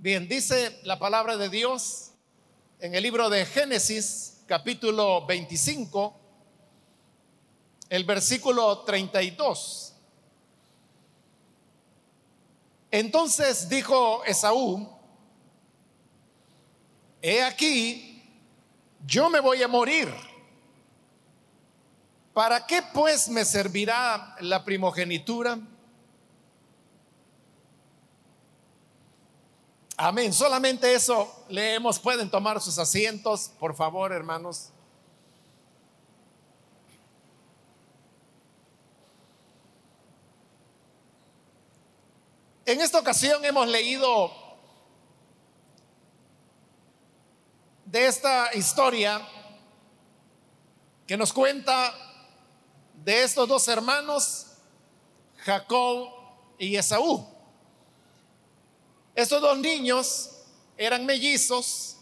Bien, dice la palabra de Dios en el libro de Génesis, capítulo 25, el versículo 32. Entonces dijo Esaú, he aquí, yo me voy a morir. ¿Para qué pues me servirá la primogenitura? Amén. Solamente eso leemos. Pueden tomar sus asientos, por favor, hermanos. En esta ocasión hemos leído de esta historia que nos cuenta de estos dos hermanos, Jacob y Esaú. Estos dos niños eran mellizos,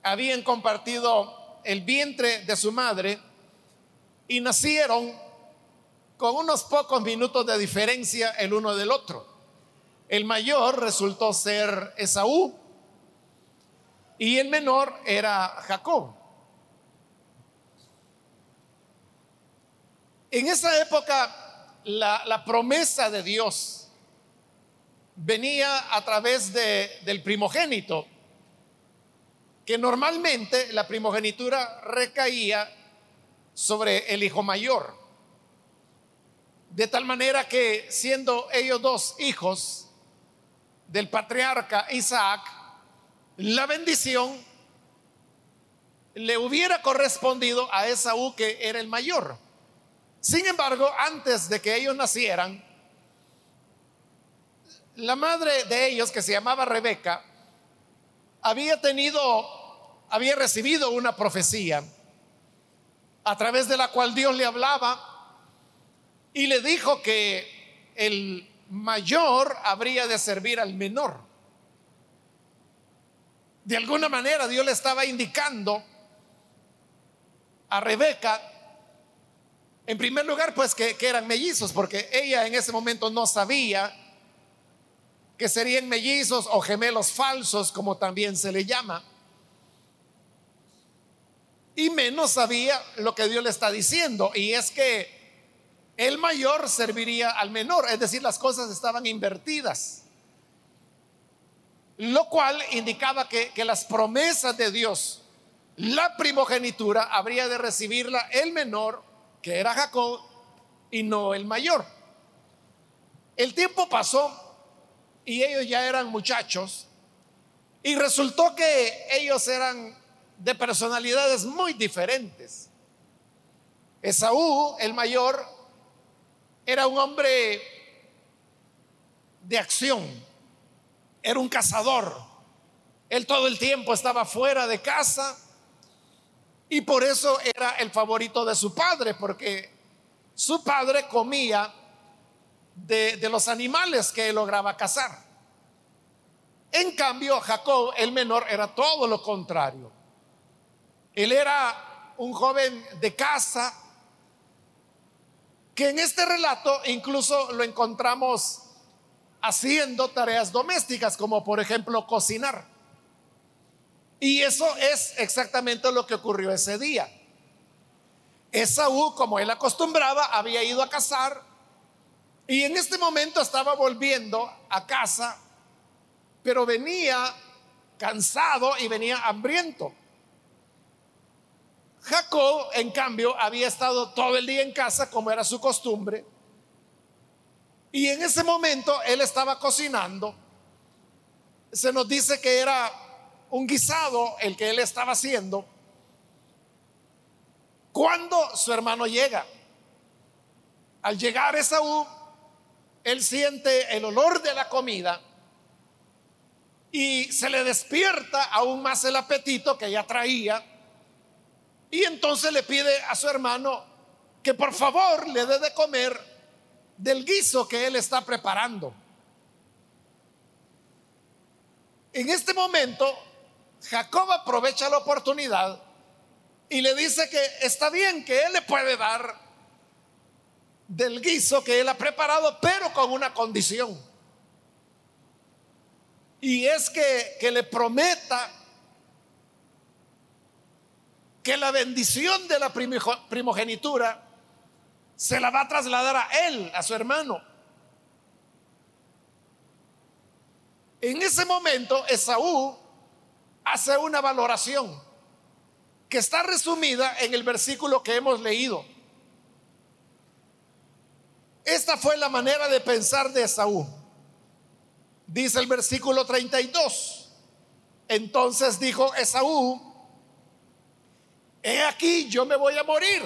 habían compartido el vientre de su madre y nacieron con unos pocos minutos de diferencia el uno del otro. El mayor resultó ser Esaú y el menor era Jacob. En esa época la, la promesa de Dios venía a través de, del primogénito, que normalmente la primogenitura recaía sobre el hijo mayor. De tal manera que siendo ellos dos hijos del patriarca Isaac, la bendición le hubiera correspondido a Esaú que era el mayor. Sin embargo, antes de que ellos nacieran, la madre de ellos, que se llamaba Rebeca, había tenido, había recibido una profecía a través de la cual Dios le hablaba y le dijo que el mayor habría de servir al menor. De alguna manera Dios le estaba indicando a Rebeca, en primer lugar, pues que, que eran mellizos, porque ella en ese momento no sabía que serían mellizos o gemelos falsos, como también se le llama. Y menos sabía lo que Dios le está diciendo, y es que el mayor serviría al menor, es decir, las cosas estaban invertidas. Lo cual indicaba que, que las promesas de Dios, la primogenitura, habría de recibirla el menor, que era Jacob, y no el mayor. El tiempo pasó y ellos ya eran muchachos. Y resultó que ellos eran de personalidades muy diferentes. Esaú, el mayor, era un hombre de acción, era un cazador. Él todo el tiempo estaba fuera de casa y por eso era el favorito de su padre, porque su padre comía de, los animales que él lograba cazar. En cambio, Jacob, el menor, era todo lo contrario. Él era un joven de casa que en este relato incluso lo encontramos haciendo tareas domésticas, como por ejemplo cocinar. Y eso es exactamente lo que ocurrió ese día. Esaú, como él acostumbraba, había ido a cazar y en este momento estaba volviendo a casa, pero venía cansado y venía hambriento. Jacob, en cambio, había estado todo el día en casa como era su costumbre. Y en ese momento él estaba cocinando. Se nos dice que era un guisado el que él estaba haciendo. Cuando su hermano llega, al llegar Esaú, él siente el olor de la comida y se le despierta aún más el apetito que ya traía. Y entonces le pide a su hermano que por favor le dé de comer del guiso que él está preparando. En este momento, Jacob aprovecha la oportunidad y le dice que está bien, que él le puede dar del guiso que él ha preparado, pero con una condición. Y es que, que le prometa que la bendición de la primogenitura se la va a trasladar a él, a su hermano. En ese momento, Esaú hace una valoración que está resumida en el versículo que hemos leído. Esta fue la manera de pensar de Esaú. Dice el versículo 32. Entonces dijo Esaú, he aquí yo me voy a morir.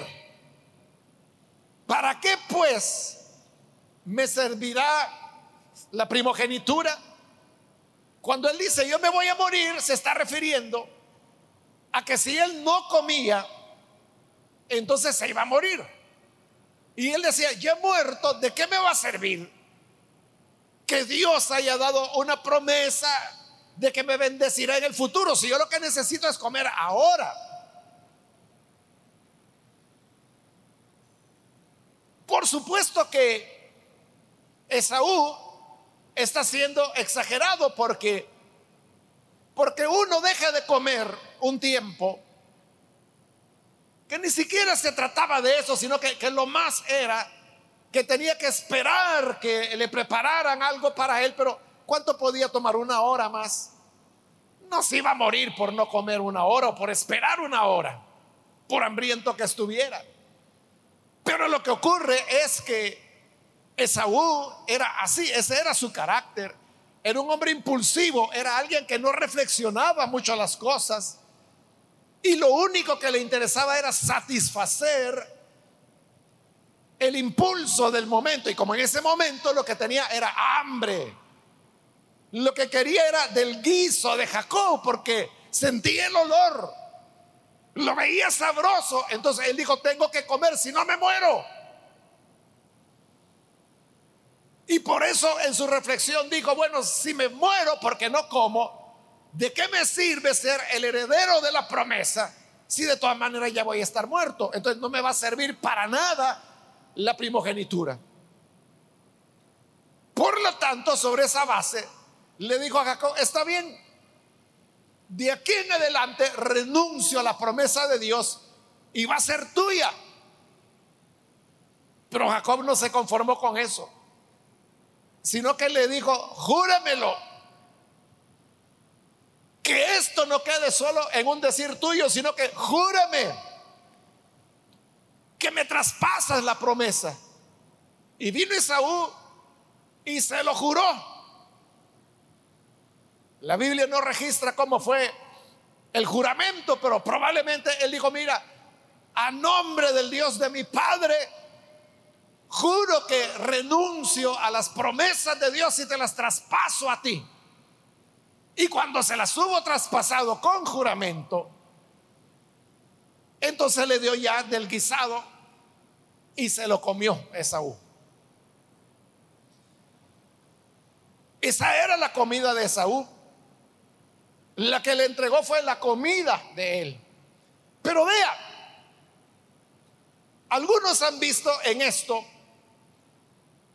¿Para qué pues me servirá la primogenitura? Cuando él dice yo me voy a morir, se está refiriendo a que si él no comía, entonces se iba a morir. Y él decía, ya muerto, ¿de qué me va a servir? Que Dios haya dado una promesa de que me bendecirá en el futuro, si yo lo que necesito es comer ahora. Por supuesto que Esaú está siendo exagerado porque porque uno deja de comer un tiempo que ni siquiera se trataba de eso, sino que, lo más era que tenía que esperar que le prepararan algo para él, pero ¿cuánto podía tomar? Una hora más. No se iba a morir por no comer una hora o por esperar una hora, por hambriento que estuviera. Pero lo que ocurre es que Esaú era así, ese era su carácter. Era un hombre impulsivo, era alguien que no reflexionaba mucho las cosas. Y lo único que le interesaba era satisfacer el impulso del momento. Y como en ese momento lo que tenía era hambre. Lo que quería era del guiso de Jacob porque sentía el olor. Lo veía sabroso. Entonces él dijo, tengo que comer, si no me muero. Y por eso en su reflexión dijo, bueno, si me muero porque no como, ¿de qué me sirve ser el heredero de la promesa si de todas maneras ya voy a estar muerto? Entonces no me va a servir para nada la primogenitura. Por lo tanto, sobre esa base, le dijo a Jacob, está bien, de aquí en adelante renuncio a la promesa de Dios y va a ser tuya. Pero Jacob no se conformó con eso, sino que le dijo, júramelo, no quede solo en un decir tuyo, sino que júrame que me traspasas la promesa. Y vino Esaú y se lo juró. La Biblia no registra cómo fue el juramento, pero probablemente él dijo, mira, a nombre del Dios de mi Padre, juro que renuncio a las promesas de Dios y te las traspaso a ti. Y cuando se las hubo traspasado con juramento, entonces le dio ya del guisado y se lo comió Esaú. Esa era la comida de Esaú. La que le entregó fue la comida de él. Pero vea, algunos han visto en esto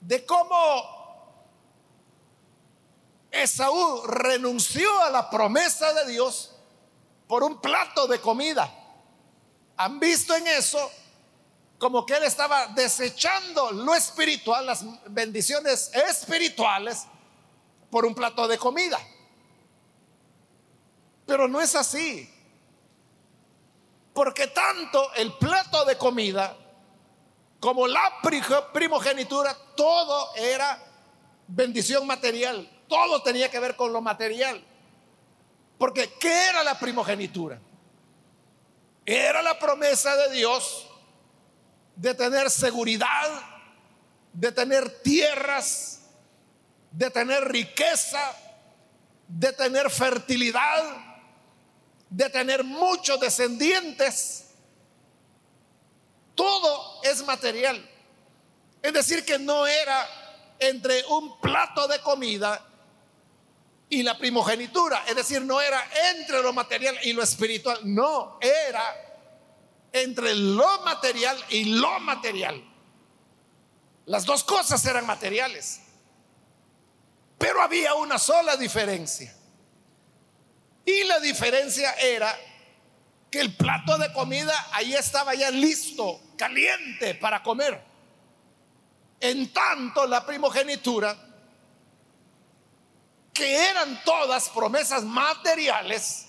de cómo Esaú renunció a la promesa de Dios por un plato de comida. Han visto en eso como que él estaba desechando lo espiritual, las bendiciones espirituales, por un plato de comida. Pero no es así. Porque tanto el plato de comida como la primogenitura, todo era bendición material. Todo tenía que ver con lo material. Porque ¿qué era la primogenitura? Era la promesa de Dios de tener seguridad, de tener tierras, de tener riqueza, de tener fertilidad, de tener muchos descendientes. Todo es material. Es decir, que no era entre un plato de comida y la primogenitura. Es decir, no era entre lo material y lo espiritual. No, era entre lo material y lo material. Las dos cosas eran materiales. Pero había una sola diferencia. Y la diferencia era que el plato de comida ahí estaba ya listo, caliente para comer. En tanto la primogenitura, que eran todas promesas materiales,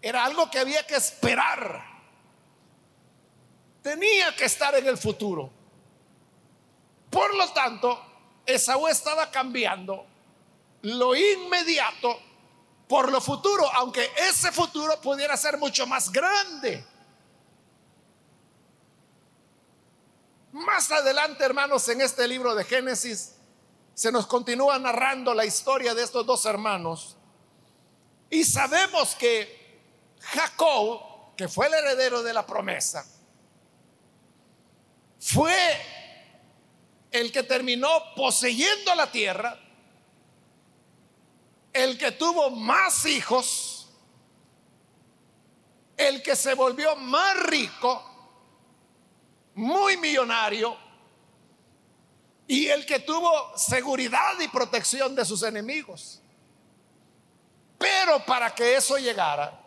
era algo que había que esperar. Tenía que estar en el futuro. Por lo tanto, Esaú estaba cambiando lo inmediato por lo futuro, aunque ese futuro pudiera ser mucho más grande. Más adelante, hermanos, en este libro de Génesis, se nos continúa narrando la historia de estos dos hermanos. Y sabemos que Jacob, que fue el heredero de la promesa, fue el que terminó poseyendo la tierra el que tuvo más hijos, el que se volvió más rico, muy millonario, y el que tuvo seguridad y protección de sus enemigos. Pero para que eso llegara,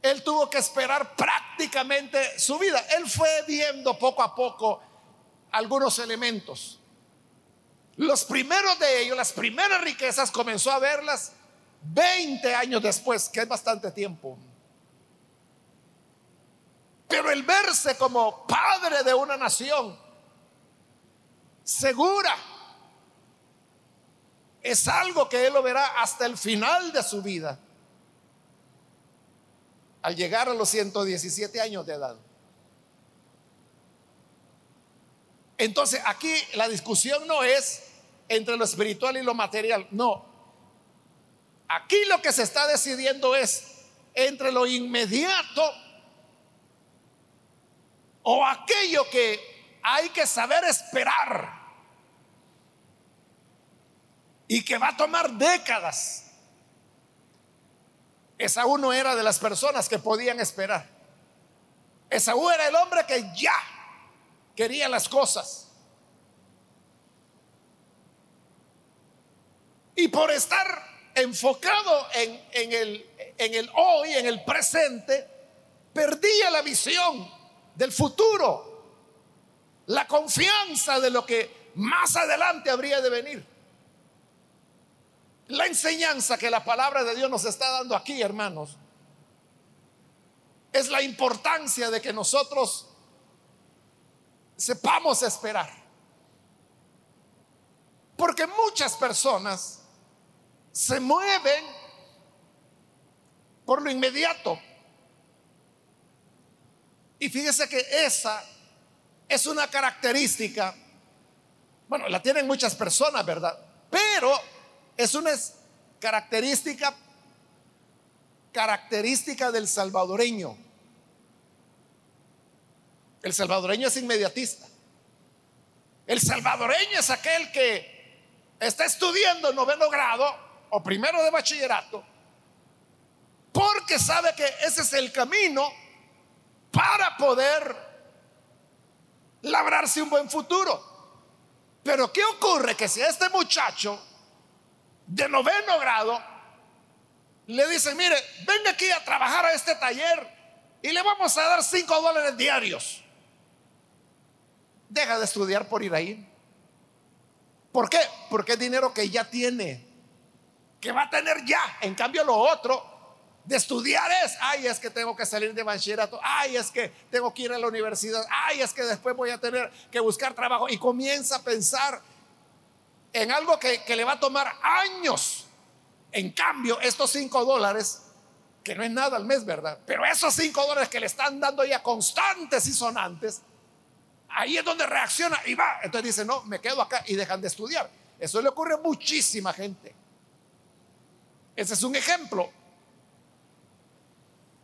él tuvo que esperar prácticamente su vida. Él fue viendo poco a poco algunos elementos. Los primeros de ellos, las primeras riquezas, comenzó a verlas 20 años después, que es bastante tiempo. Pero el verse como padre de una nación segura es algo que él lo verá hasta el final de su vida, al llegar a los 117 años de edad. Entonces aquí la discusión no es entre lo espiritual y lo material. No. Aquí lo que se está decidiendo es entre lo inmediato o aquello que hay que saber esperar y que va a tomar décadas. Esaú no era de las personas que podían esperar. Esaú era el hombre que ya quería las cosas. Y por estar enfocado en, el, en el hoy, en el presente, perdía la visión del futuro, la confianza de lo que más adelante habría de venir. La enseñanza que la palabra de Dios nos está dando aquí, hermanos, es la importancia de que nosotros sepamos esperar. Porque muchas personas se mueven por lo inmediato. Y fíjese que esa es una característica, bueno, la tienen muchas personas, ¿verdad? Pero es una característica característica del salvadoreño. El salvadoreño es inmediatista. El salvadoreño es aquel que está estudiando noveno grado o primero de bachillerato, porque sabe que ese es el camino para poder labrarse un buen futuro. Pero ¿qué ocurre? Que si este muchacho de noveno grado le dicen, mire, venga aquí a trabajar a este taller y le vamos a dar cinco dólares diarios, deja de estudiar por ir ahí. ¿Por qué? Porque es dinero que ya tiene que va a tener ya. En cambio, lo otro de estudiar es, ay, es que tengo que salir de bachillerato, ay, es que tengo que ir a la universidad, ay, es que después voy a tener que buscar trabajo. Y comienza a pensar en algo que, le va a tomar años. En cambio, estos cinco dólares, que no es nada al mes, ¿verdad? Pero esos cinco dólares que le están dando ya constantes y sonantes, ahí es donde reacciona y va. Entonces dice, no, me quedo acá y dejan de estudiar. Eso le ocurre a muchísima gente. Ese es un ejemplo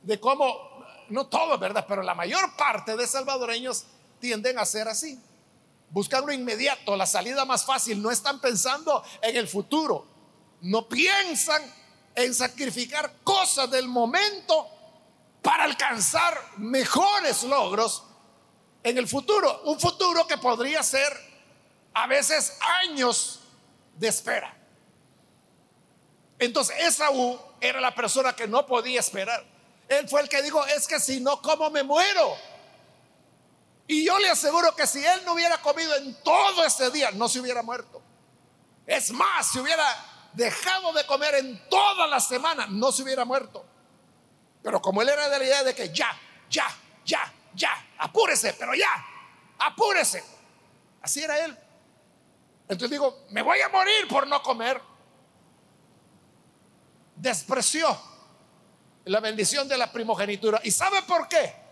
de cómo, no todo, ¿verdad? Pero la mayor parte de salvadoreños tienden a ser así. Buscan lo inmediato, la salida más fácil. No están pensando en el futuro. No piensan en sacrificar cosas del momento para alcanzar mejores logros en el futuro. Un futuro que podría ser a veces años de espera. Entonces Esaú era la persona que no podía esperar. Él fue el que dijo, es que si no como me muero. Y yo le aseguro que si él no hubiera comido en todo ese día, no se hubiera muerto. Es más, si hubiera dejado de comer en toda la semana, no se hubiera muerto. Pero como él era de la idea de que ya, ya, ya, ya, apúrese, pero ya, apúrese. Así era él. Entonces digo, me voy a morir por no comer. Despreció la bendición de la primogenitura. ¿Y sabe por qué?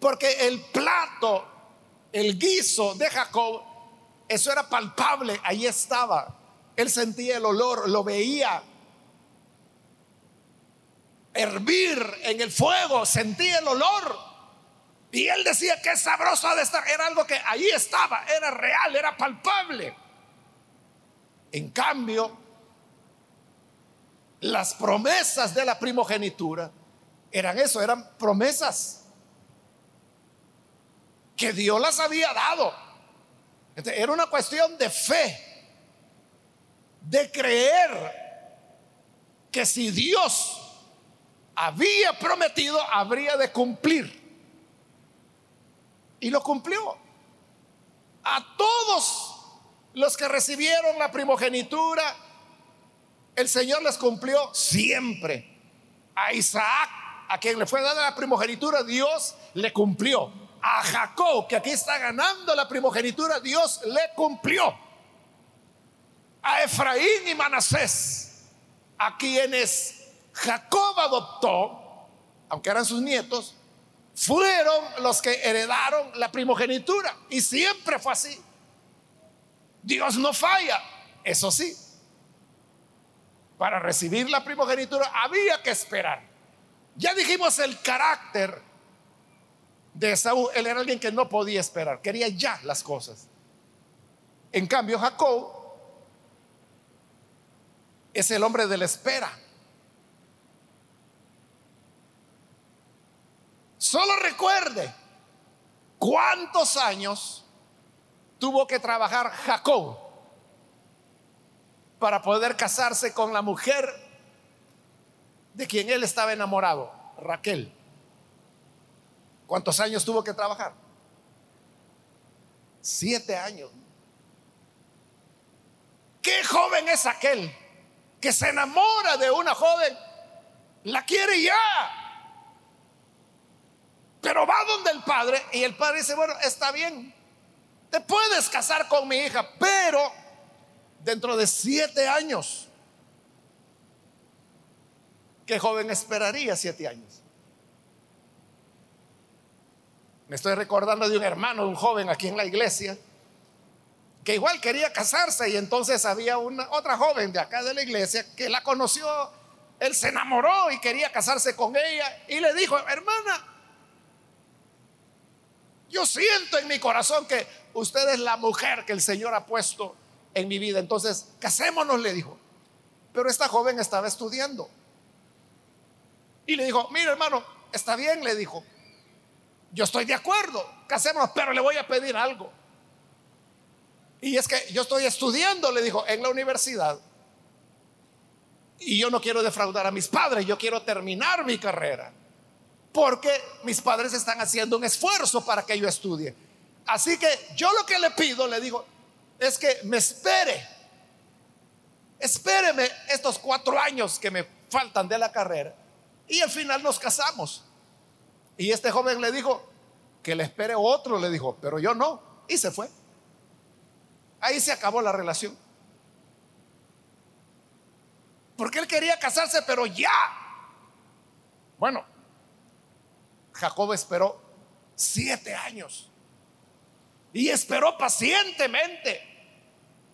Porque el plato, el guiso de Jacob, eso era palpable, ahí estaba. Él sentía el olor, lo veía hervir en el fuego, sentía el olor. Y él decía que sabroso de estar. Era algo que ahí estaba, era real, era palpable. En cambio, las promesas de la primogenitura eran eso, eran promesas que Dios las había dado. era una cuestión de fe, de creer que si Dios había prometido, habría de cumplir. Y lo cumplió. A todos los que recibieron la primogenitura, el Señor les cumplió siempre. A Isaac, a quien le fue dada la primogenitura, Dios le cumplió. A Jacob, que aquí está ganando la primogenitura, Dios le cumplió. A Efraín y Manasés, a quienes Jacob adoptó, aunque eran sus nietos, fueron los que heredaron la primogenitura. Y siempre fue así. Dios no falla, eso sí. Para recibir la primogenitura había que esperar. Ya dijimos el carácter de Esaú. Él era alguien que no podía esperar, quería ya las cosas. En cambio, Jacob es el hombre de la espera. Solo recuerde cuántos años tuvo que trabajar Jacob para poder casarse con la mujer de quien él estaba enamorado, Raquel. ¿Cuántos años tuvo que trabajar? Siete años. ¿Qué joven es aquel que se enamora de una joven? La quiere ya. Pero va donde el padre y el padre dice, bueno, está bien, te puedes casar con mi hija, pero dentro de siete años, ¿qué joven esperaría siete años? Me estoy recordando de un hermano, un joven aquí en la iglesia, que igual quería casarse y entonces había una otra joven de acá de la iglesia que la conoció, él se enamoró y quería casarse con ella y le dijo, hermana, yo siento en mi corazón que usted es la mujer que el Señor ha puesto en mi vida. Entonces, casémonos, le dijo. Pero esta joven estaba estudiando. Y le dijo, mire hermano, está bien, le dijo. Yo estoy de acuerdo, casémonos, pero le voy a pedir algo. Y es que yo estoy estudiando, le dijo, en la universidad. Y yo no quiero defraudar a mis padres, yo quiero terminar mi carrera porque mis padres están haciendo un esfuerzo para que yo estudie. Así que yo lo que le pido, le digo, es que me espere. Espéreme estos cuatro años que me faltan de la carrera y al final nos casamos. Y este joven le dijo que le espere otro, le dijo, pero yo no. Y se fue. Ahí se acabó la relación. Porque él quería casarse, pero ya. Bueno, Jacob esperó siete años y esperó pacientemente.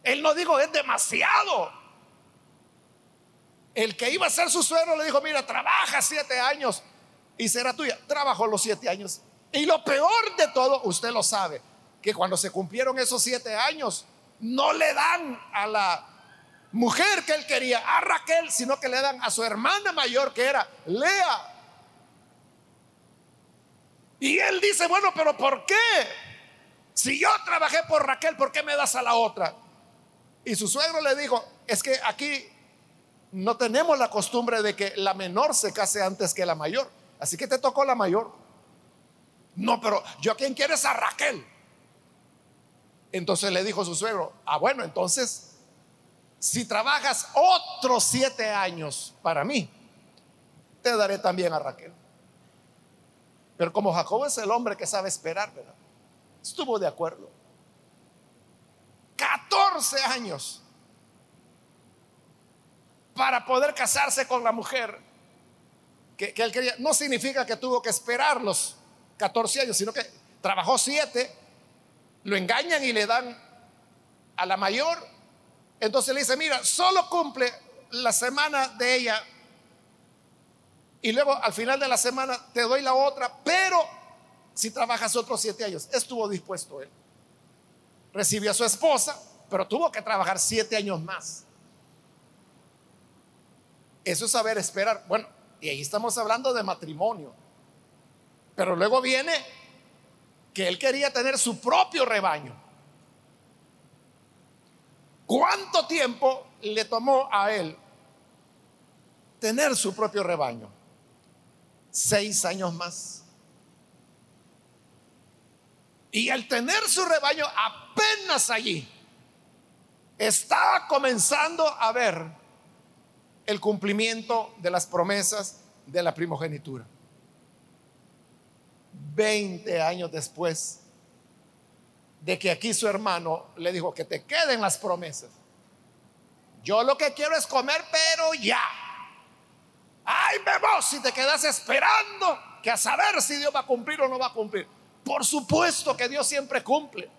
Él no dijo, es demasiado. El que iba a ser su suegro le dijo, mira, trabaja siete años y será tuya. Trabajó los siete años. Y lo peor de todo, usted lo sabe, que cuando se cumplieron esos siete años, no le dan a la mujer que él quería, a Raquel, sino que le dan a su hermana mayor que era Lea. Y él dice, bueno, pero ¿por qué? Si yo trabajé por Raquel, ¿por qué me das a la otra? Y su suegro le dijo, es que aquí no tenemos la costumbre de que la menor se case antes que la mayor. Así que te tocó la mayor. No, pero yo quien quiere es a Raquel. Entonces le dijo su suegro, ah, bueno, entonces, si trabajas otros siete años para mí, te daré también a Raquel. Pero como Jacob es el hombre que sabe esperar, ¿verdad? Estuvo de acuerdo. 14 años para poder casarse con la mujer que, él quería. No significa que tuvo que esperar los 14 años, sino que trabajó 7, lo engañan y le dan a la mayor. Entonces le dice, mira, solo cumple la semana de ella y luego al final de la semana te doy la otra, pero si trabajas otros siete años, estuvo dispuesto él. Recibió a su esposa, pero tuvo que trabajar siete años más. Eso es saber esperar. Bueno, y ahí estamos hablando de matrimonio. Pero luego viene que él quería tener su propio rebaño. ¿Cuánto tiempo le tomó a él tener su propio rebaño? Seis años más. Y al tener su rebaño apenas allí, estaba comenzando a ver el cumplimiento de las promesas de la primogenitura. Veinte años después de que aquí su hermano le dijo que te queden las promesas. Yo lo que quiero es comer, pero ya. Ay, vemos si te quedas esperando que a saber si Dios va a cumplir o no va a cumplir. Por supuesto que Dios siempre cumple.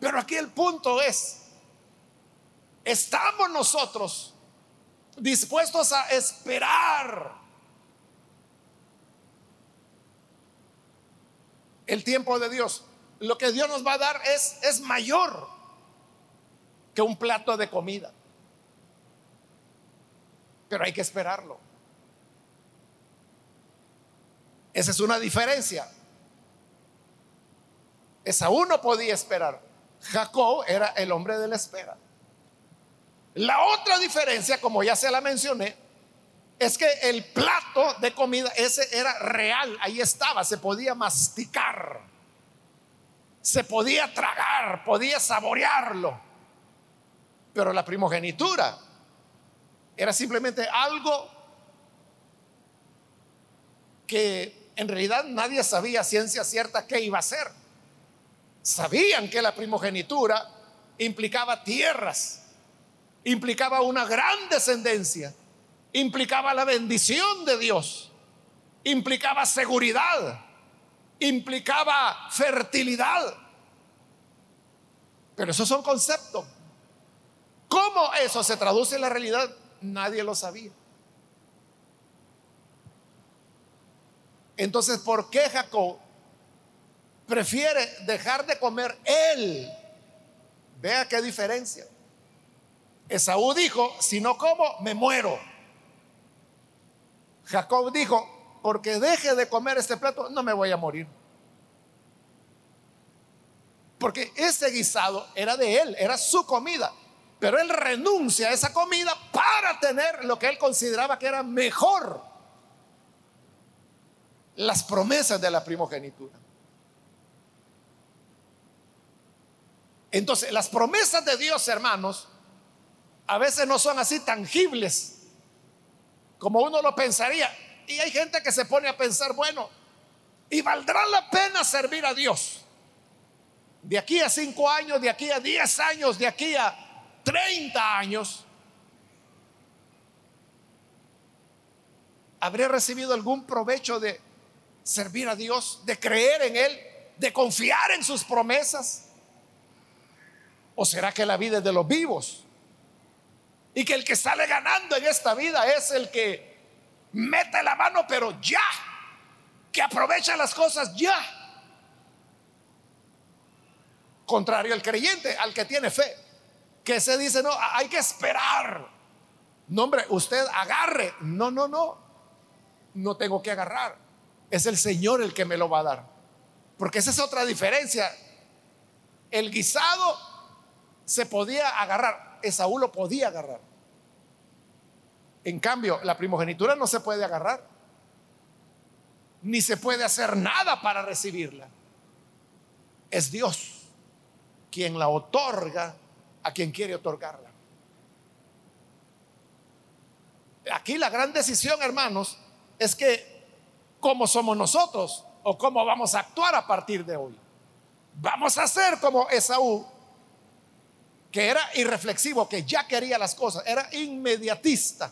Pero aquí el punto es, ¿Estamos nosotros dispuestos a esperar el tiempo de Dios? Lo que Dios nos va a dar es, es mayor que un plato de comida. Pero hay que esperarlo. Esa es una diferencia. Esa uno podía esperar. Jacob era el hombre de la espera. La otra diferencia, como ya se la mencioné, es que el plato de comida ese era real, ahí estaba, se podía masticar, se podía tragar, podía saborearlo. Pero la primogenitura era simplemente algo que en realidad nadie sabía ciencia cierta qué iba a ser. Sabían que la primogenitura implicaba tierras, implicaba una gran descendencia, implicaba la bendición de Dios, implicaba seguridad, implicaba fertilidad. Pero esos son conceptos. ¿Cómo eso se traduce en la realidad? Nadie lo sabía. Entonces, ¿por qué Jacob prefiere dejar de comer él? Vea qué diferencia. Esaú dijo, si no como, me muero. Jacob dijo, porque deje de comer este plato, no me voy a morir. Porque ese guisado era de él, era su comida. Pero él renuncia a esa comida para tener lo que él consideraba que era mejor. Las promesas de la primogenitura. Entonces, las promesas de Dios, hermanos, a veces no son así tangibles como uno lo pensaría. Y hay gente que se pone a pensar, bueno, ¿y valdrá la pena servir a Dios? De aquí a cinco años, de aquí a diez años, de aquí a treinta años, ¿habría recibido algún provecho de servir a Dios, de creer en Él, de confiar en sus promesas? ¿O será que la vida es de los vivos? Y que el que sale ganando en esta vida es el que mete la mano, pero ya. Que aprovecha las cosas ya. Contrario al creyente, al que tiene fe. Que se dice, no, hay que esperar. No, hombre, usted agarre. No, no, no. No tengo que agarrar. Es el Señor el que me lo va a dar. Porque esa es otra diferencia. El guisado se podía agarrar, Esaú lo podía agarrar. En cambio, la primogenitura no se puede agarrar, ni se puede hacer nada para recibirla. Es Dios quien la otorga a quien quiere otorgarla. Aquí la gran decisión, hermanos, es que cómo somos nosotros o cómo vamos a actuar a partir de hoy. Vamos a ser como Esaú, que era irreflexivo, que ya quería las cosas, era inmediatista.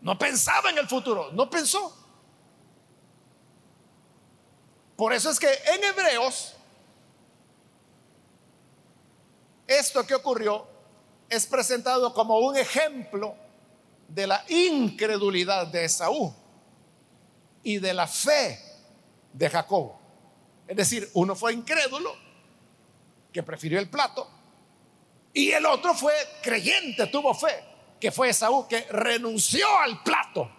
No pensaba en el futuro, no pensó. Por eso es que en Hebreos, esto que ocurrió es presentado como un ejemplo de la incredulidad de Esaú y de la fe de Jacob. Es decir, uno fue incrédulo, que prefirió el plato, y el otro fue creyente, tuvo fe, que fue Esaú, que renunció al plato,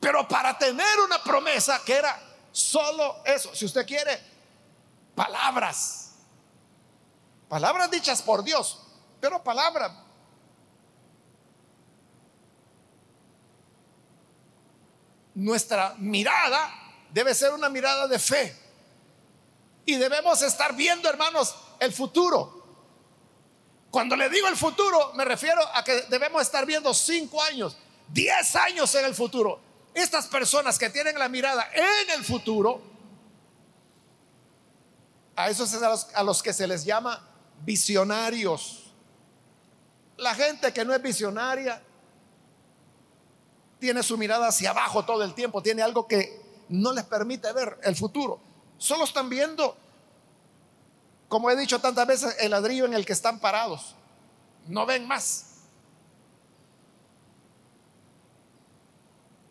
pero para tener una promesa que era solo eso, si usted quiere, palabras, palabras dichas por Dios, pero palabras. Nuestra mirada debe ser una mirada de fe. Y debemos estar viendo, hermanos, el futuro. Cuando le digo el futuro, me refiero a que debemos estar viendo cinco años, diez años en el futuro. Estas personas que tienen la mirada en el futuro, a esos es los, a los que se les llama visionarios. La gente que no es visionaria tiene su mirada hacia abajo todo el tiempo, tiene algo que no les permite ver el futuro. Solo están viendo, como he dicho tantas veces, el ladrillo en el que están parados. No ven más.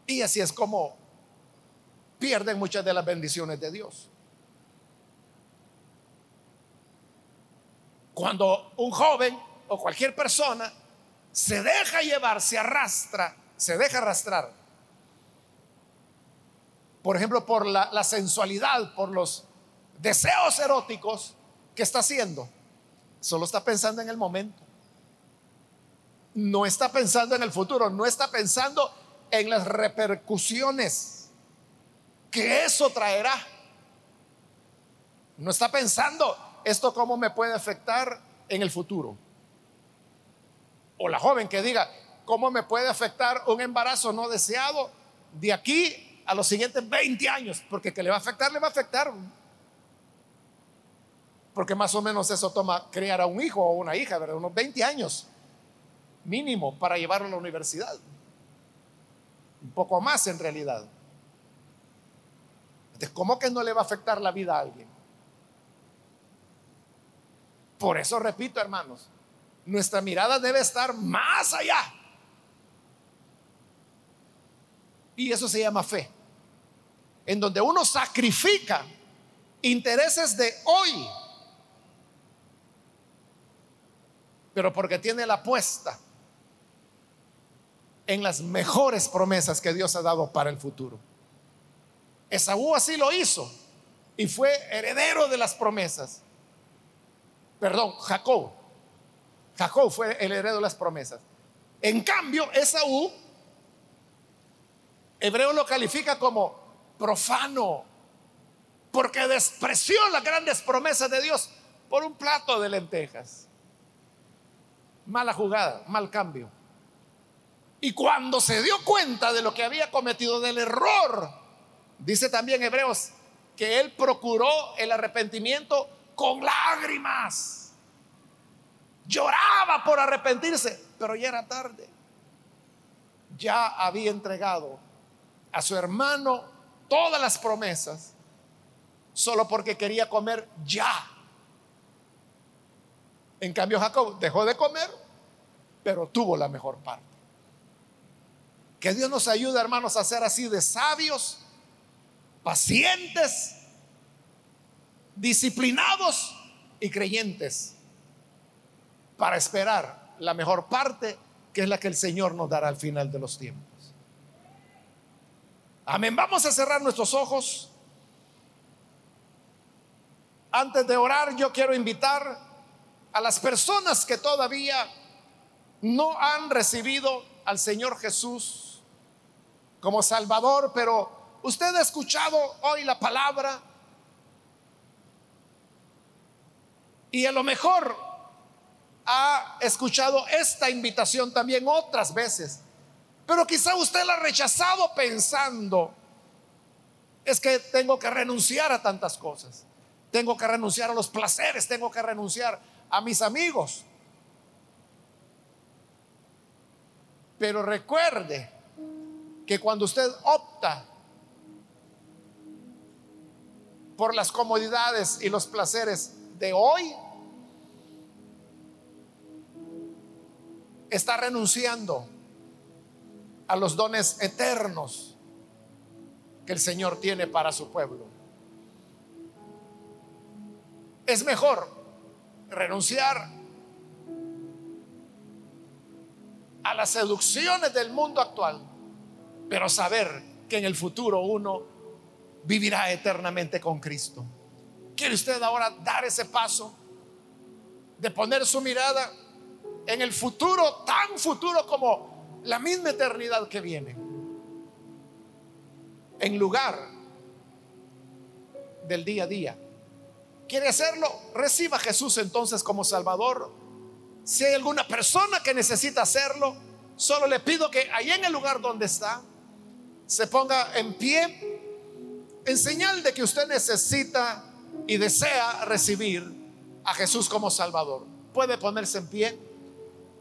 Y así es como pierden muchas de las bendiciones de Dios. Cuando un joven o cualquier persona se deja llevar, se arrastra se deja arrastrar, por ejemplo, por la, sensualidad, por los deseos eróticos que está haciendo, solo está pensando en el momento. No está pensando en el futuro, no está pensando en las repercusiones que eso traerá. No está pensando esto cómo me puede afectar en el futuro. O la joven que diga, ¿Cómo me puede afectar un embarazo no deseado de aquí a los siguientes 20 años? Porque que le va a afectar, le va a afectar. Porque más o menos eso toma criar a un hijo o una hija, ¿verdad? Unos 20 años mínimo para llevarlo a la universidad. Un poco más en realidad. Entonces, ¿cómo que no le va a afectar la vida a alguien? Por eso repito, hermanos, nuestra mirada debe estar más allá Y eso se llama fe. En donde uno sacrifica intereses de hoy, pero porque tiene la apuesta en las mejores promesas que Dios ha dado para el futuro. Esaú así lo hizo y fue heredero de las promesas. Perdón, Jacob. Jacob fue el heredero de las promesas. En cambio, Esaú Hebreo lo califica como profano, porque despreció las grandes promesas de Dios por un plato de lentejas. Mala jugada, mal cambio. Y cuando se dio cuenta de lo que había cometido, del error, dice también Hebreos, que él procuró el arrepentimiento con lágrimas. Lloraba por arrepentirse, pero ya era tarde. Ya había entregado a su hermano todas las promesas solo porque quería comer ya. En cambio Jacob dejó de comer, pero tuvo la mejor parte. Que Dios nos ayude, hermanos, a ser así de sabios, pacientes, disciplinados y creyentes para esperar la mejor parte que es la que el Señor nos dará al final de los tiempos. Amén. Vamos a cerrar nuestros ojos. Antes de orar, yo quiero invitar a las personas que todavía no han recibido al Señor Jesús como Salvador, pero usted ha escuchado hoy la palabra. Y a lo mejor ha escuchado esta invitación también otras veces, pero quizá usted la ha rechazado pensando, es que tengo que renunciar a tantas cosas, tengo que renunciar a los placeres, tengo que renunciar a mis amigos. Pero recuerde que cuando usted opta por las comodidades y los placeres de hoy, está renunciando a los dones eternos que el Señor tiene para su pueblo. Es mejor renunciar a las seducciones del mundo actual, pero saber que en el futuro uno vivirá eternamente con Cristo. ¿Quiere usted ahora dar ese paso de poner su mirada en el futuro, tan futuro como la misma eternidad que viene? En lugar del día a día. ¿Quiere hacerlo? Reciba a Jesús entonces como Salvador si hay alguna persona que necesita hacerlo, solo le pido que ahí en el lugar donde está, se ponga en pie en señal de que usted necesita y desea recibir a Jesús como Salvador. Puede ponerse en pie.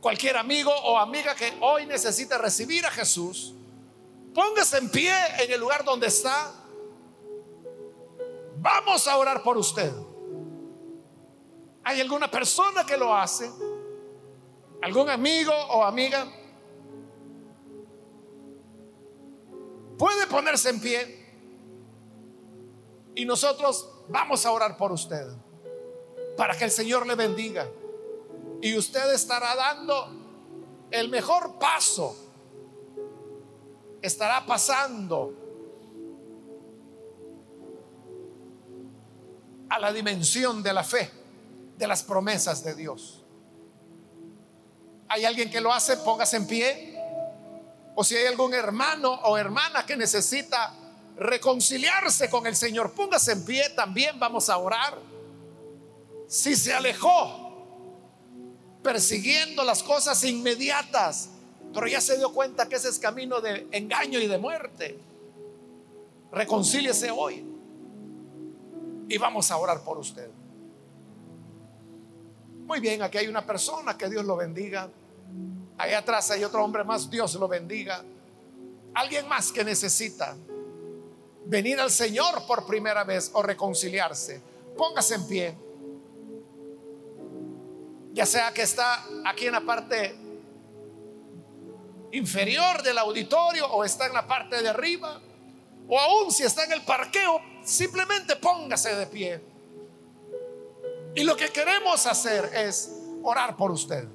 Cualquier amigo o amiga que hoy necesita recibir a Jesús, póngase en pie en el lugar donde está. Vamos a orar por usted. ¿Hay alguna persona que lo hace? algún amigo o amiga, puede ponerse en pie y nosotros vamos a orar por usted para que el Señor le bendiga y usted estará dando el mejor paso, estará pasando a la dimensión de la fe, de las promesas de Dios hay alguien que lo hace, póngase en pie. O si hay algún hermano o hermana que necesita reconciliarse con el Señor, póngase en pie, también vamos a orar. Si se alejó persiguiendo las cosas inmediatas, pero ya se dio cuenta que ese es camino de engaño y de muerte, reconcíliese hoy y vamos a orar por usted. Muy bien, aquí hay una persona, que Dios lo bendiga. Ahí atrás hay otro hombre más, Dios lo bendiga. Alguien más que necesita venir al Señor por primera vez o reconciliarse. Póngase en pie. Ya sea que está aquí en la parte inferior del auditorio o está en la parte de arriba, o aún si está en el parqueo, simplemente póngase de pie. Y lo que queremos hacer es orar por usted.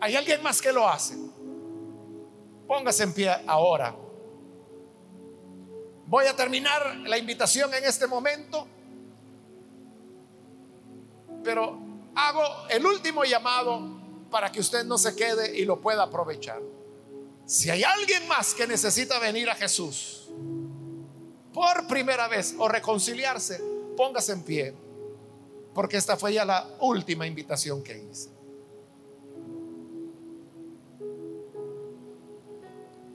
¿Hay alguien más que lo hace? Póngase en pie ahora. Voy a terminar la invitación en este momento, pero hago el último llamado para que usted no se quede y lo pueda aprovechar. Si hay alguien más que necesita venir a Jesús por primera vez o reconciliarse, póngase en pie, porque esta fue ya la última invitación que hice.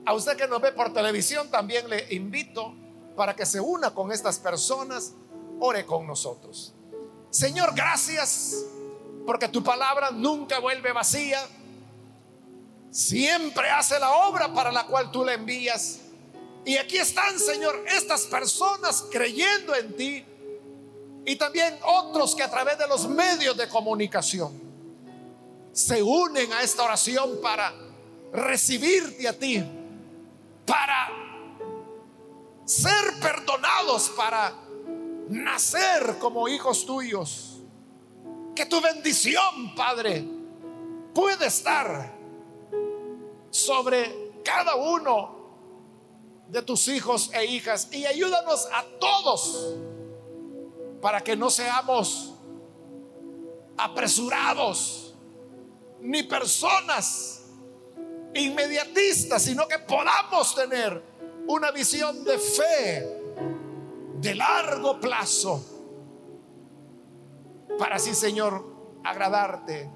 A usted que nos ve por televisión también le invito para que se una con estas personas, ore con nosotros. Señor, gracias porque tu palabra nunca vuelve vacía. Siempre hace la obra para la cual tú la envías. Y aquí están, Señor, estas personas creyendo en ti y también otros que a través de los medios de comunicación se unen a esta oración para recibirte a ti para ser perdonados, para nacer como hijos tuyos. Que tu bendición, Padre, puede estar sobre cada uno de tus hijos e hijas. Y ayúdanos a todos para que no seamos apresurados ni personas inmediatistas, sino que podamos tener una visión de fe de largo plazo para así, Señor, agradarte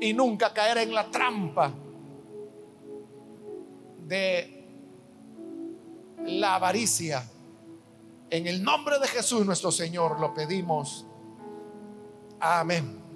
y nunca caer en la trampa de la avaricia. En el nombre de Jesús nuestro Señor lo pedimos. Amén.